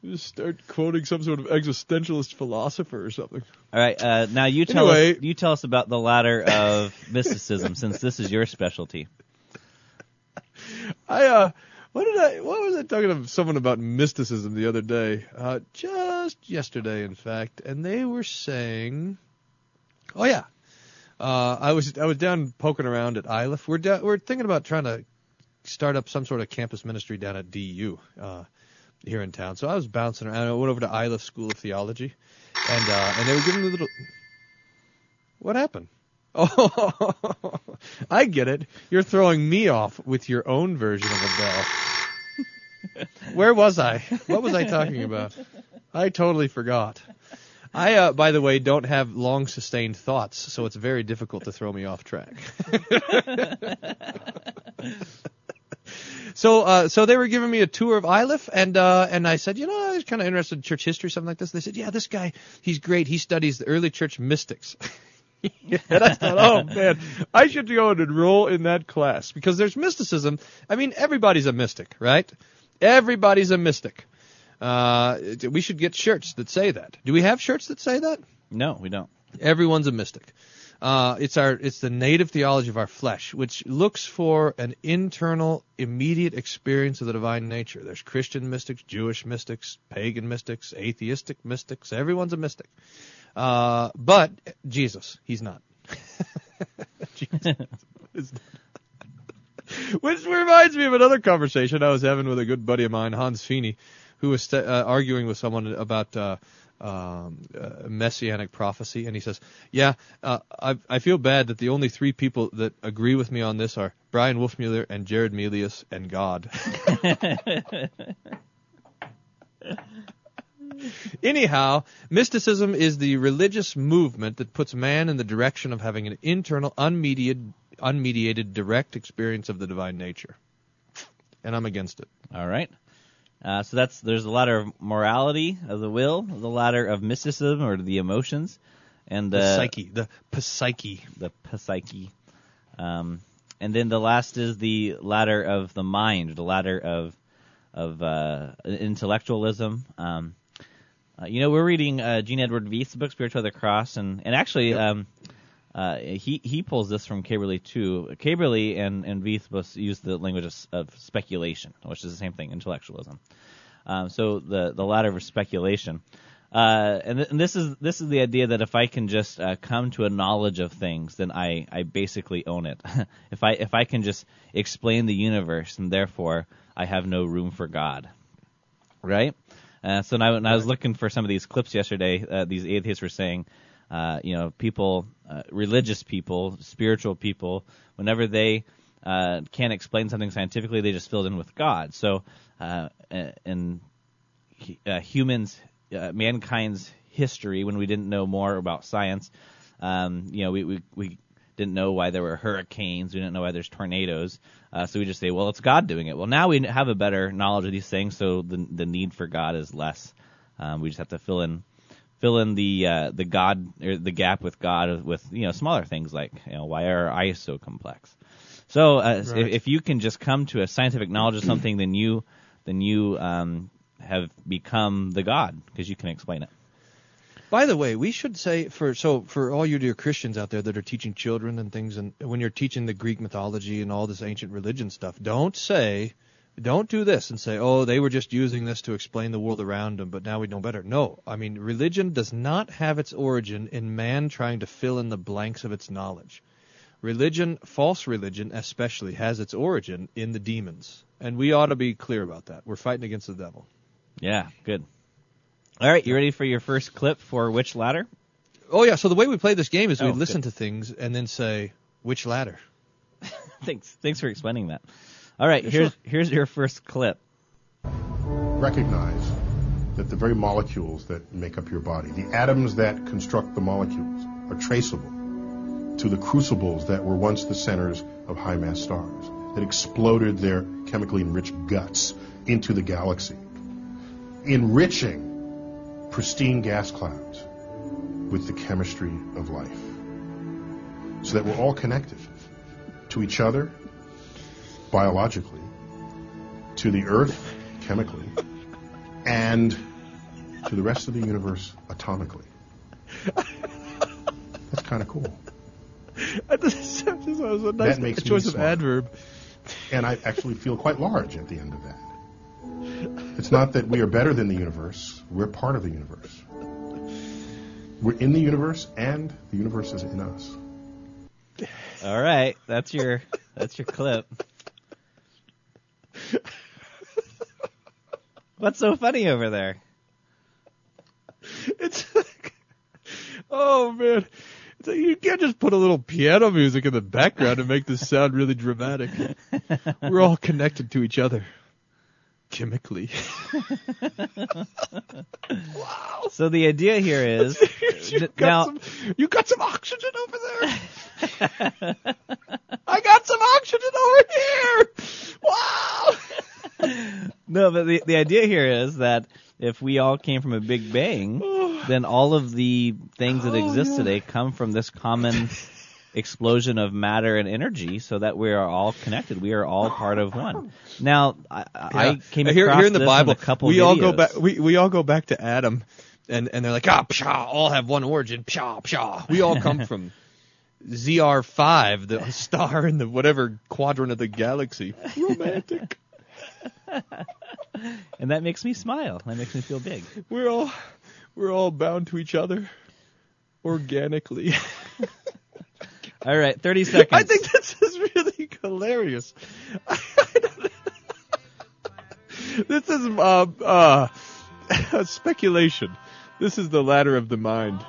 Speaker 7: You just start quoting some sort of existentialist philosopher or something.
Speaker 5: All right, uh, now you tell
Speaker 7: Anyway.
Speaker 5: us you tell us about the ladder of (laughs) mysticism, since this is your specialty. (laughs)
Speaker 7: I uh, what did I? What was I talking to someone about mysticism the other day? Uh, just yesterday, in fact, and they were saying, oh yeah, uh, I was I was down poking around at Iliff. We're down, we're thinking about trying to start up some sort of campus ministry down at DU uh, here in town. So I was bouncing around. I went over to Iliff School of Theology, and uh, and they were giving me a little. What happened? Oh, (laughs) I get it. You're throwing me off with your own version of a bell. (laughs) Where was I? What was I talking about? I totally forgot. I, uh, by the way, don't have long sustained thoughts, so it's very difficult to throw me off track. so, uh, so they were giving me a tour of Iliff, and uh, and I said, you know, I was kind of interested in church history, something like this. They said, yeah, this guy, he's great. He studies the early church mystics. (laughs) and I thought, oh man, I should go and enroll in that class because there's mysticism. I mean, everybody's a mystic, right? Everybody's a mystic. Uh, we should get shirts that say that. Do we have shirts that say that?
Speaker 5: No, we don't.
Speaker 7: Everyone's a mystic. Uh, it's our it's the native theology of our flesh, which looks for an internal, immediate experience of the divine nature. There's Christian mystics, Jewish mystics, pagan mystics, atheistic mystics. Everyone's a mystic. Uh, but Jesus, he's not. (laughs) Jesus is not. Which reminds me of another conversation I was having with a good buddy of mine, Hans Fiene, who was st- uh, arguing with someone about uh, um, uh, messianic prophecy, and he says, "Yeah, uh, I, I feel bad that the only three people that agree with me on this are Bryan Wolfmueller and Jared Melius and God." (laughs) Anyhow, mysticism is the religious movement that puts man in the direction of having an internal, unmediated, unmediated, direct experience of the divine nature, and I'm against it.
Speaker 5: All right. Uh, so that's there's the ladder of morality of the will, the ladder of mysticism or the emotions, and
Speaker 7: The psyche, the psyche.
Speaker 5: the psyche. Um, and then the last is the ladder of the mind, the ladder of of uh, intellectualism. Um, uh, you know, we're reading uh, Gene Edward Veith's book, Spirituality of the Cross, and and actually, um, uh, he he pulls this from Köberle too. Köberle and and both use the language of, of speculation, which is the same thing, intellectualism. Um, so the the ladder of speculation. Uh, and, th- and this is this is the idea that if I can just uh, come to a knowledge of things, then I, I basically own it. (laughs) if I if I can just explain the universe, and therefore I have no room for God, right? Uh, so now when I was looking for some of these clips yesterday, uh, these atheists were saying, uh, you know, people, uh, religious people, spiritual people, whenever they uh, can't explain something scientifically, they just fill in with God. So, uh, and uh, humans, uh, mankind's history, when we didn't know more about science, um, you know, we, we, we didn't know why there were hurricanes, we didn't know why there's tornadoes, uh, so we just say, well, it's God doing it. Well, now we have a better knowledge of these things, so the the need for God is less. Um, we just have to fill in fill in the uh, the God or the gap with God with you know smaller things like you know why are eyes so complex. So uh, if, if you can just come to a scientific knowledge of something, then you then you um, have become the God because you can explain it.
Speaker 7: By the way, we should say for so for all you dear Christians out there that are teaching children and things, and when you're teaching the Greek mythology and all this ancient religion stuff, don't say, don't do this and say, oh, they were just using this to explain the world around them, but now we know better. No, I mean religion does not have its origin in man trying to fill in the blanks of its knowledge. Religion, false religion especially, has its origin in the demons, and we ought to be clear about that. We're fighting against the devil.
Speaker 5: Yeah, good. All right, you ready for your first clip for which ladder?
Speaker 7: Oh yeah, so the way we play this game is we
Speaker 5: Oh,
Speaker 7: listen
Speaker 5: good.
Speaker 7: to things and then say which ladder. (laughs)
Speaker 5: thanks, thanks for explaining that. All right, here's here's your first clip.
Speaker 11: recognize that the very molecules that make up your body, the atoms that construct the molecules, are traceable to the crucibles that were once the centers of high mass stars, that exploded their chemically enriched guts into the galaxy, enriching pristine gas clouds with the chemistry of life. So that we're all connected to each other biologically, to the earth chemically, and to the rest of the universe atomically. That's kind of cool.
Speaker 7: that was a nice
Speaker 11: That makes me
Speaker 7: choice of
Speaker 11: smart.
Speaker 7: adverb.
Speaker 11: And I actually feel quite large at the end of that. It's not that we are better than the universe, we're part of the universe. We're in the universe, and the universe is in us.
Speaker 5: All right, that's your that's your clip. What's so funny over there?
Speaker 7: It's like, oh man, it's like you can't just put a little piano music in the background and make this sound really dramatic. (laughs) We're all connected to each other chemically. wow. (laughs)
Speaker 5: So the idea here is (laughs)
Speaker 7: you got
Speaker 5: now
Speaker 7: some, you got some oxygen over there. I got some oxygen over here. Wow. (laughs)
Speaker 5: no, but the the idea here is that if we all came from a big bang, (sighs) then all of the things that exist today come from this common (laughs) explosion of matter and energy, so that we are all connected. We are all part of one. (sighs) Now, I, I came
Speaker 7: here,
Speaker 5: across
Speaker 7: here in the
Speaker 5: this
Speaker 7: Bible.
Speaker 5: a couple
Speaker 7: we all go back. We we all go back to Adam, and and they're like, ah, pshaw, all have one origin. Pshaw, pshaw. We all come (laughs) from ZR5, the star in the whatever quadrant of the galaxy. Romantic. (laughs)
Speaker 5: and that makes me smile. That makes me feel big.
Speaker 7: We're all we're all bound to each other organically. (laughs)
Speaker 5: All right, 30 seconds.
Speaker 7: I think this is really hilarious. (laughs) this is uh, uh, speculation. This is the ladder of the mind.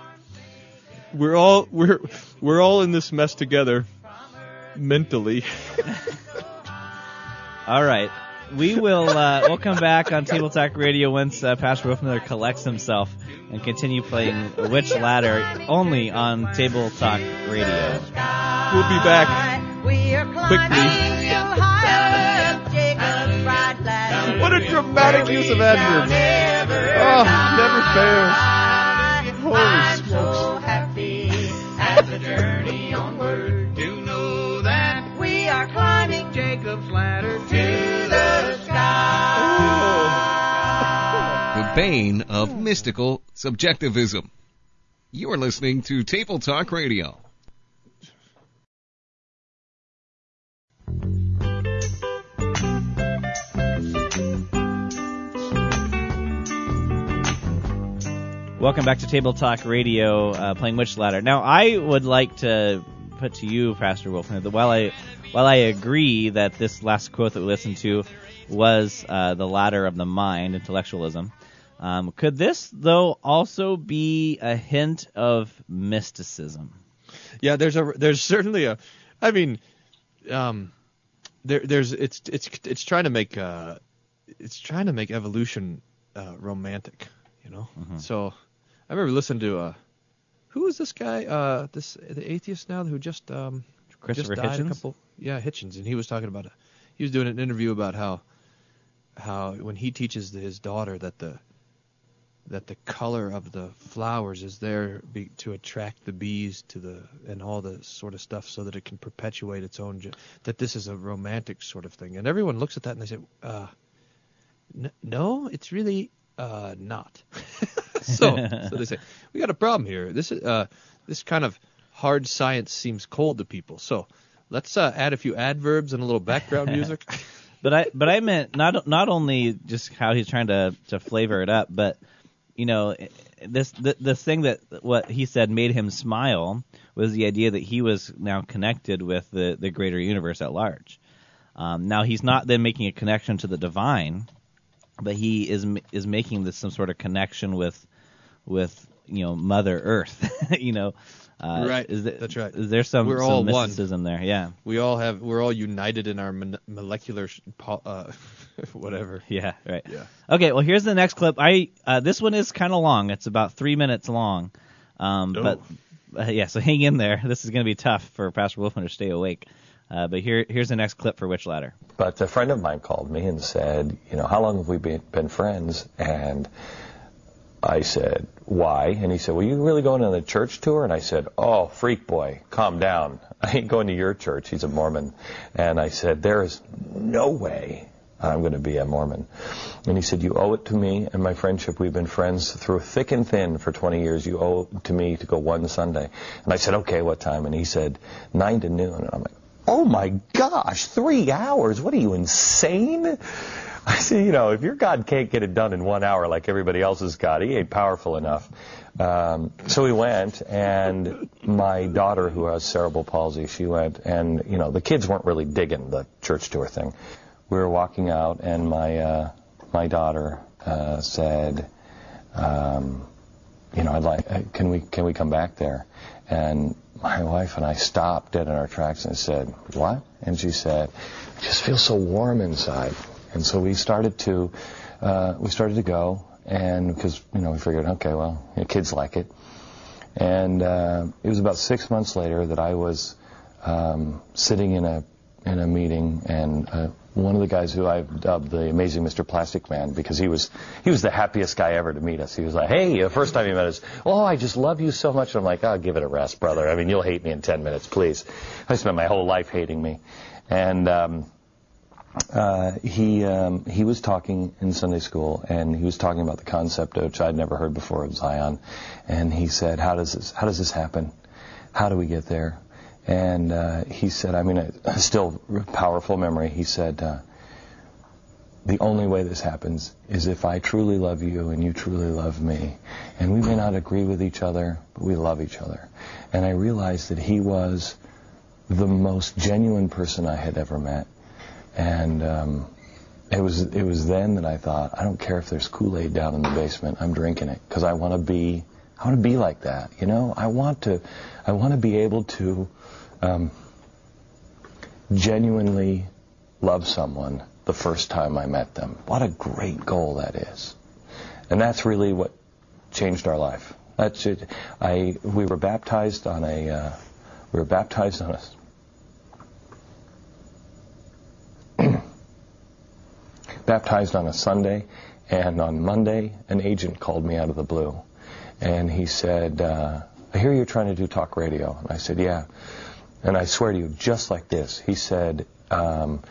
Speaker 7: We're all we're we're all in this mess together mentally.
Speaker 5: All right. We will uh, we'll come back on Table Talk Radio once uh, Pastor Wolfmueller collects himself and continue playing Which Ladder only on Table Talk Radio.
Speaker 7: We'll be back quickly. What a dramatic use of adverbs. Oh, never fails. Holy
Speaker 6: bane of mystical subjectivism. You are listening to Table Talk Radio.
Speaker 5: Welcome back to Table Talk Radio, uh, playing Which Ladder. Now, I would like to put to you, Pastor Wolfmueller, that while I while I agree that this last quote that we listened to was uh, the ladder of the mind, intellectualism, um, could this though also be a hint of mysticism?
Speaker 7: Yeah, there's a there's certainly a I mean um there there's it's it's it's trying to make uh it's trying to make evolution uh romantic, you know. So I remember listening to uh who is this guy uh this the atheist now who just um
Speaker 5: Christopher
Speaker 7: just died
Speaker 5: Hitchens?
Speaker 7: a couple yeah, Hitchens and he was talking about a, he was doing an interview about how how when he teaches his daughter that the that the color of the flowers is there be, to attract the bees to the and all the sort of stuff so that it can perpetuate its own that this is a romantic sort of thing. And everyone looks at that and they say uh n- no it's really uh not. (laughs) So so they say we got a problem here. This is uh this kind of hard science seems cold to people. So let's uh, add a few adverbs and a little background (laughs) music.
Speaker 5: But I but I meant not not only just how he's trying to to flavor it up, but you know this the the thing that what he said made him smile was the idea that he was now connected with the the greater universe at large. Um, now he's not then making a connection to the divine, but he is is making this some sort of connection with with you know Mother Earth. (laughs) you know, uh,
Speaker 7: Right,
Speaker 5: Is there,
Speaker 7: that's right.
Speaker 5: Is there some,
Speaker 7: We're
Speaker 5: some
Speaker 7: all one.
Speaker 5: mysticism there? Yeah.
Speaker 7: we all have we're all united in our mon- molecular sh- uh (laughs) whatever (laughs)
Speaker 5: Yeah, right.
Speaker 7: Yeah.
Speaker 5: Okay, well here's the next clip. I uh, this one is kind of long. It's about three minutes long. Um,
Speaker 7: Oh.
Speaker 5: But uh, yeah, so (laughs) hang in there. This is going to be tough for Pastor Wolfman to stay awake. Uh, but here here's the next clip for Which Ladder.
Speaker 12: But a friend of mine called me and said, you know, how long have we been, been friends? And I said, why? And he said, well, you really going on a church tour? And I said, oh, freak boy, calm down. (laughs) I ain't going to your church. He's a Mormon. And I said, there is no way I'm going to be a Mormon. And he said, you owe it to me and my friendship. We've been friends through thick and thin for 20 years. You owe it to me to go one Sunday. And I said, okay, what time? And he said, 9 to noon. And I'm like, oh my gosh, three hours? What are you, insane? I said, you know, if your God can't get it done in one hour like everybody else's God, he ain't powerful enough. Um, so we went, and my daughter, who has cerebral palsy, she went, and you know, the kids weren't really digging the church tour thing. We were walking out, and my uh, my daughter uh, said, um, you know, I'd like, uh, can we can we come back there? And my wife and I stopped dead in our tracks and said, what? And she said, I just feel so warm inside. And so we started to uh, we started to go, and because you know we figured, okay, well, you know, kids like it. And uh, it was about six months later that I was um, sitting in a in a meeting, and uh, one of the guys who I've dubbed the amazing Mr. Plastic Man because he was he was the happiest guy ever to meet us. He was like, "Hey," the first time he met us, "Oh, I just love you so much." And I'm like, "Oh, give it a rest, brother. I mean, you'll hate me in 10 minutes, please." I spent my whole life hating me, and um, uh, he um, he was talking in Sunday school, and he was talking about the concept which I'd never heard before of Zion, and he said, "How does this how does this happen? How do we get there?" And uh, he said, I mean, a still powerful memory. He said, uh, the only way this happens is if I truly love you and you truly love me. And we may not agree with each other, but we love each other. And I realized that he was the most genuine person I had ever met. And um, it was it was then that I thought, I don't care if there's Kool-Aid down in the basement, I'm drinking it because I want to be I want to be like that. You know, I want to I want to be able to um, genuinely love someone the first time I met them. What a great goal that is. And that's really what changed our life. That's it. I we were baptized on a uh, we were baptized on a baptized on a Sunday, and on Monday an agent called me out of the blue, and he said, uh, "I hear you're trying to do talk radio." And I said, "Yeah." And I swear to you, just like this, he said, um,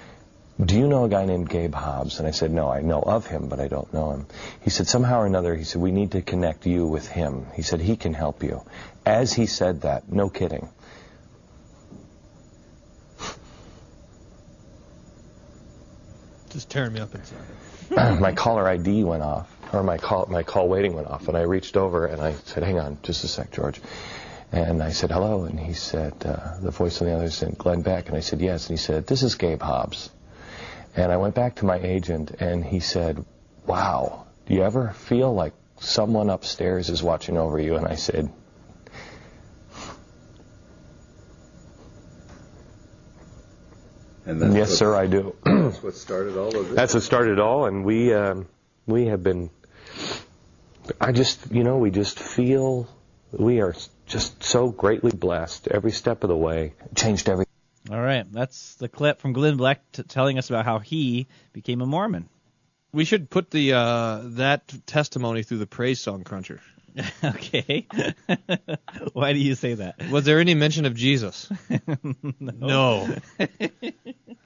Speaker 12: do you know a guy named Gabe Hobbs? And I said, no, I know of him, but I don't know him. He said, somehow or another, he said, we need to connect you with him. He said, he can help you. As he said that, no kidding,
Speaker 7: Just tearing me up inside. (clears throat)
Speaker 12: my caller ID went off, or my call, my call waiting went off, and I reached over and I said, hang on, just a sec, George. And I said, hello. And he said, uh, the voice on the other said, Glenn Beck. And I said, yes. And he said, this is Gabe Hobbs. And I went back to my agent and he said, wow, do you ever feel like someone upstairs is watching over you? And I said,
Speaker 13: And that's
Speaker 12: yes,
Speaker 13: what-
Speaker 12: sir, I do.
Speaker 13: That's what started all of this.
Speaker 12: That's what started it all, and we um, we have been. I just, you know, we just feel we are just so greatly blessed every step of the way. Changed everything.
Speaker 5: All right, that's the clip from Glenn Beck t- telling us about how he became a Mormon.
Speaker 7: We should put the uh, that testimony through the praise song cruncher. (laughs)
Speaker 5: okay. (laughs) Why do you say that?
Speaker 7: Was there any mention of Jesus? (laughs) no.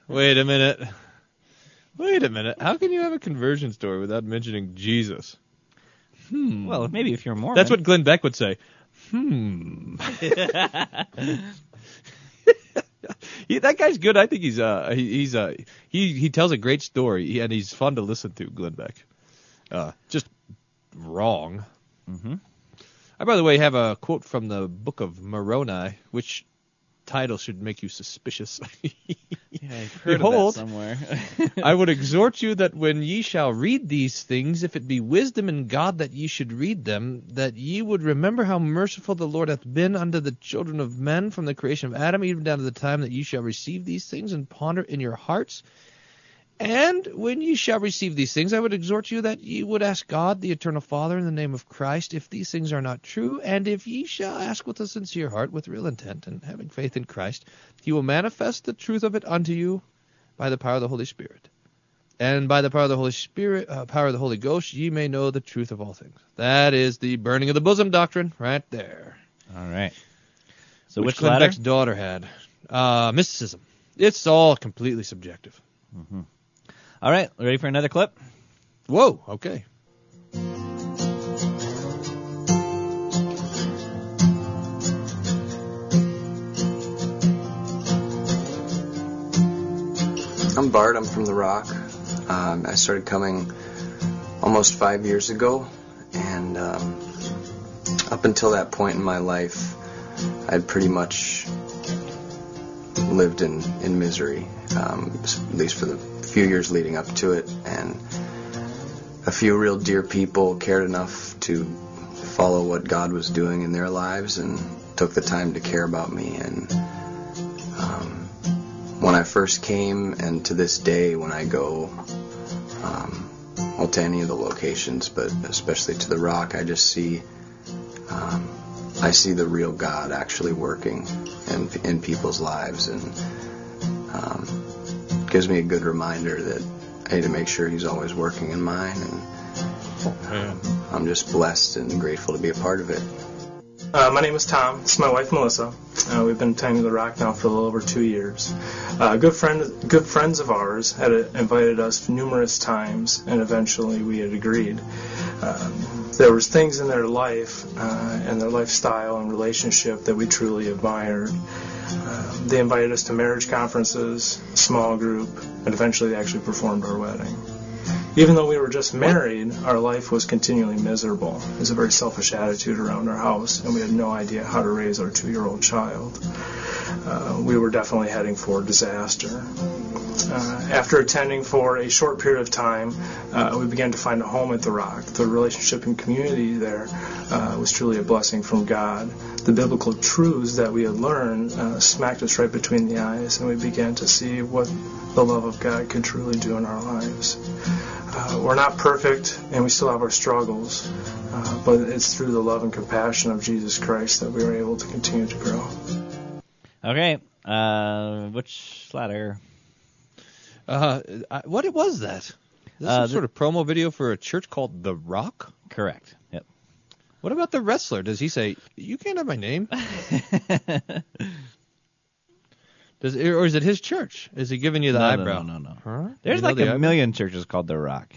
Speaker 7: Wait a minute. Wait a minute. How can you have a conversion story without mentioning Jesus? Hmm.
Speaker 5: Well, maybe if you're a Mormon.
Speaker 7: That's what Glenn Beck would say. Hmm. He- that guy's good. I think he's uh he, he's uh he he tells a great story and he's fun to listen to. Glenn Beck, uh, just wrong.
Speaker 5: Mm-hmm.
Speaker 7: I by the way have a quote from the Book of Moroni, which title should make you suspicious. (laughs)
Speaker 5: Yeah, I've heard
Speaker 7: Behold,
Speaker 5: of that somewhere.
Speaker 7: I would (laughs) exhort you that when ye shall read these things, if it be wisdom in God that ye should read them, that ye would remember how merciful the Lord hath been unto the children of men from the creation of Adam, even down to the time that ye shall receive these things and ponder in your hearts. And when ye shall receive these things, I would exhort you that ye would ask God, the eternal Father, in the name of Christ, if these things are not true, and if ye shall ask with a sincere heart, with real intent, and having faith in Christ, he will manifest the truth of it unto you by the power of the Holy Spirit. And by the power of the Holy Spirit, uh, power of the Holy Ghost, ye may know the truth of all things. That is the burning of the bosom doctrine, right there.
Speaker 5: All right. So
Speaker 7: which
Speaker 5: which
Speaker 7: Glenn daughter had. Uh, mysticism. It's all completely subjective.
Speaker 5: Mm-hmm. All right, ready for another clip?
Speaker 7: Whoa. Okay.
Speaker 14: I'm Bart. I'm from The Rock. Um, I started coming almost five years ago, and um, up until that point in my life, I'd pretty much lived in, in misery, um, at least for the few years leading up to it. And a few real dear people cared enough to follow what God was doing in their lives and took the time to care about me. And um, when I first came, and to this day, when I go, um, well, to any of the locations, but especially to the Rock, I just see, um, I see the real God actually working in in people's lives, and um, gives me a good reminder that I need to make sure He's always working in mine, and hmm. I'm just blessed and grateful to be a part of it.
Speaker 13: Uh, my name is Tom. It's my wife Melissa. Uh, we've been attending the Rock now for a little over two years. Uh, good friend, good friends of ours had uh, invited us numerous times, and eventually we had agreed. Um, there was things in their life uh, and their lifestyle and relationship that we truly admired. Um, they invited us to marriage conferences, small group, and eventually they actually performed our wedding. Even though we were just married, our life was continually miserable. It was a very selfish attitude around our house, and we had no idea how to raise our two-year-old child. Uh, we were definitely heading for disaster. Uh, after attending for a short period of time, uh, we began to find a home at the Rock. The relationship and community there uh, was truly a blessing from God. The biblical truths that we had learned uh, smacked us right between the eyes, and we began to see what the love of God could truly do in our lives. Uh, we're not perfect, and we still have our struggles, uh, but it's through the love and compassion of Jesus Christ that we are able to continue to grow.
Speaker 5: Okay, uh, which letter?
Speaker 7: Uh, I, what was that? this
Speaker 5: Uh,
Speaker 7: some sort of promo video for a church called The Rock?
Speaker 5: Correct. Yep.
Speaker 7: What about the wrestler? Does he say you can't have my name? (laughs) Does or is it his church? Is he giving you the
Speaker 5: No, no,
Speaker 7: eyebrow?
Speaker 5: no, no, no.
Speaker 7: Huh?
Speaker 5: There's
Speaker 7: You know
Speaker 5: like
Speaker 7: the
Speaker 5: a
Speaker 7: eyebrow?
Speaker 5: million churches called The Rock.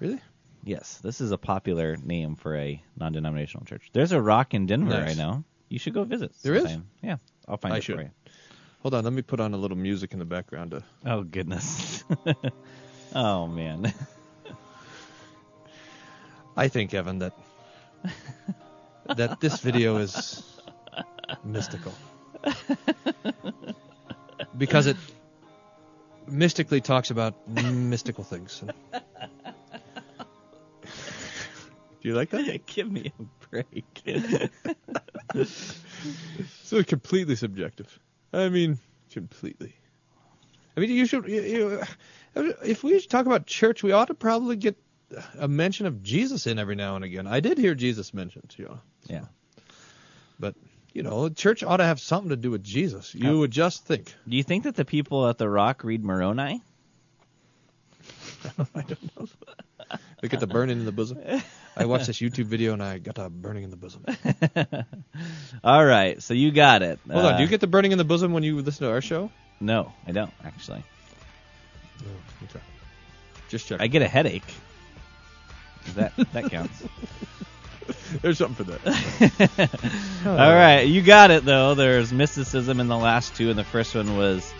Speaker 7: Really?
Speaker 5: Yes, this is a popular name for a non-denominational church. There's a Rock in Denver
Speaker 7: Nice.
Speaker 5: right now. You should go visit.
Speaker 7: There is?
Speaker 5: sometime. Yeah, I'll find
Speaker 7: I
Speaker 5: it
Speaker 7: should.
Speaker 5: for you.
Speaker 7: Hold on, let me put on a little music in the background. To...
Speaker 5: Oh goodness. (laughs) oh man. (laughs)
Speaker 7: I think Evan that that this video is mystical (laughs) because it mystically talks about mystical things. Do you like that? (laughs)
Speaker 5: Give me a break. (laughs)
Speaker 7: so completely subjective. I mean, completely. I mean, you should. You, you, if we talk about church, we ought to probably get a mention of Jesus in every now and again. I did hear Jesus mentioned, you know.
Speaker 5: Yeah.
Speaker 7: You know, church ought to have something to do with Jesus. You
Speaker 5: Uh,
Speaker 7: would just think.
Speaker 5: Do you think that the people at the Rock read Moroni? (laughs)
Speaker 7: I don't know. Look at the burning in the bosom. I watched this YouTube video and I got a burning in the bosom. (laughs)
Speaker 5: All right, so you got it.
Speaker 7: Hold on,
Speaker 5: Uh,
Speaker 7: do you get the burning in the bosom when you listen to our show?
Speaker 5: No, I don't actually.
Speaker 7: Okay. Just check.
Speaker 5: I get a headache. That that counts. (laughs) (laughs)
Speaker 7: There's something for that. (laughs)
Speaker 5: All right, you got it though. There's mysticism in the last two, and the first one was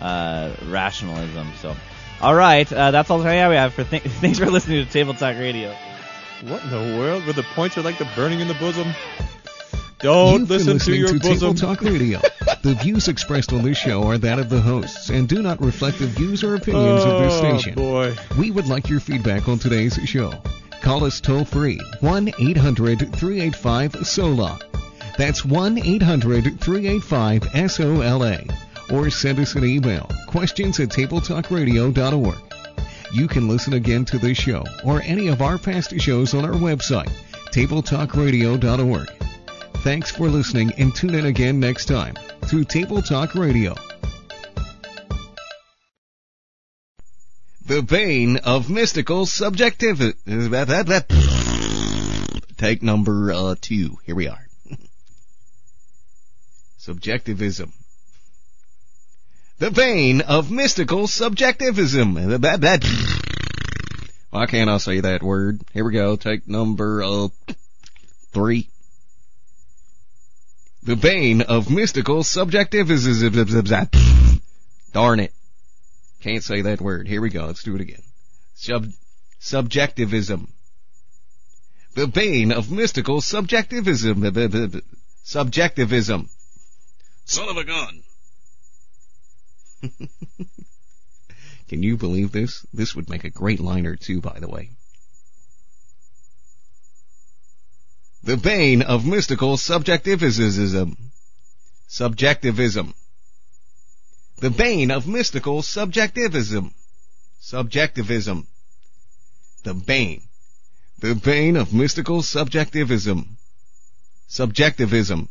Speaker 5: uh, rationalism. So, all right, uh, that's all the time we have for. Th- (laughs) thanks for listening to Table Talk Radio.
Speaker 7: What in the world? Where the points are like the burning in the bosom? Don't
Speaker 6: You've been
Speaker 7: listen to
Speaker 6: listening
Speaker 7: your
Speaker 6: to
Speaker 7: bosom.
Speaker 6: Table Talk Radio. the views expressed on this show are that of the hosts and do not reflect the views or opinions of this
Speaker 7: Oh,
Speaker 6: station.
Speaker 7: boy.
Speaker 6: We would like your feedback on today's show. Call us toll free 1 800 385 SOLA. That's 1 800 385 SOLA. Or send us an email questions at tabletalkradio.org. You can listen again to this show or any of our past shows on our website, tabletalkradio.org. Thanks for listening and tune in again next time to Table Talk Radio. The bane of mystical subjectivity. Take number uh, two. Here we are. (laughs) Subjectivism. The bane of mystical subjectivism. Why can't I say that word? Here we go. Take number uh, three. The bane of mystical subjectivism. Darn it. Can't say that word. Here we go. Let's do it again. Sub- subjectivism. The bane of mystical subjectivism. Subjectivism. Son of a gun. (laughs) Can you believe this? This would make a great liner too, by the way. The bane of mystical subjectivism. Subjectivism. The bane of mystical subjectivism. Subjectivism. The bane. The bane of mystical subjectivism. Subjectivism.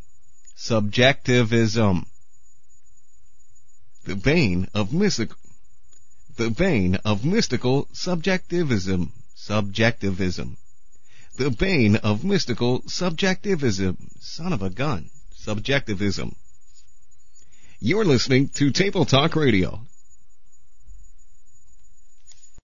Speaker 6: Subjectivism. The bane of mystical The bane of mystical subjectivism. Subjectivism. The bane of mystical subjectivism. Son of a gun. Subjectivism. You're listening to Table Talk Radio.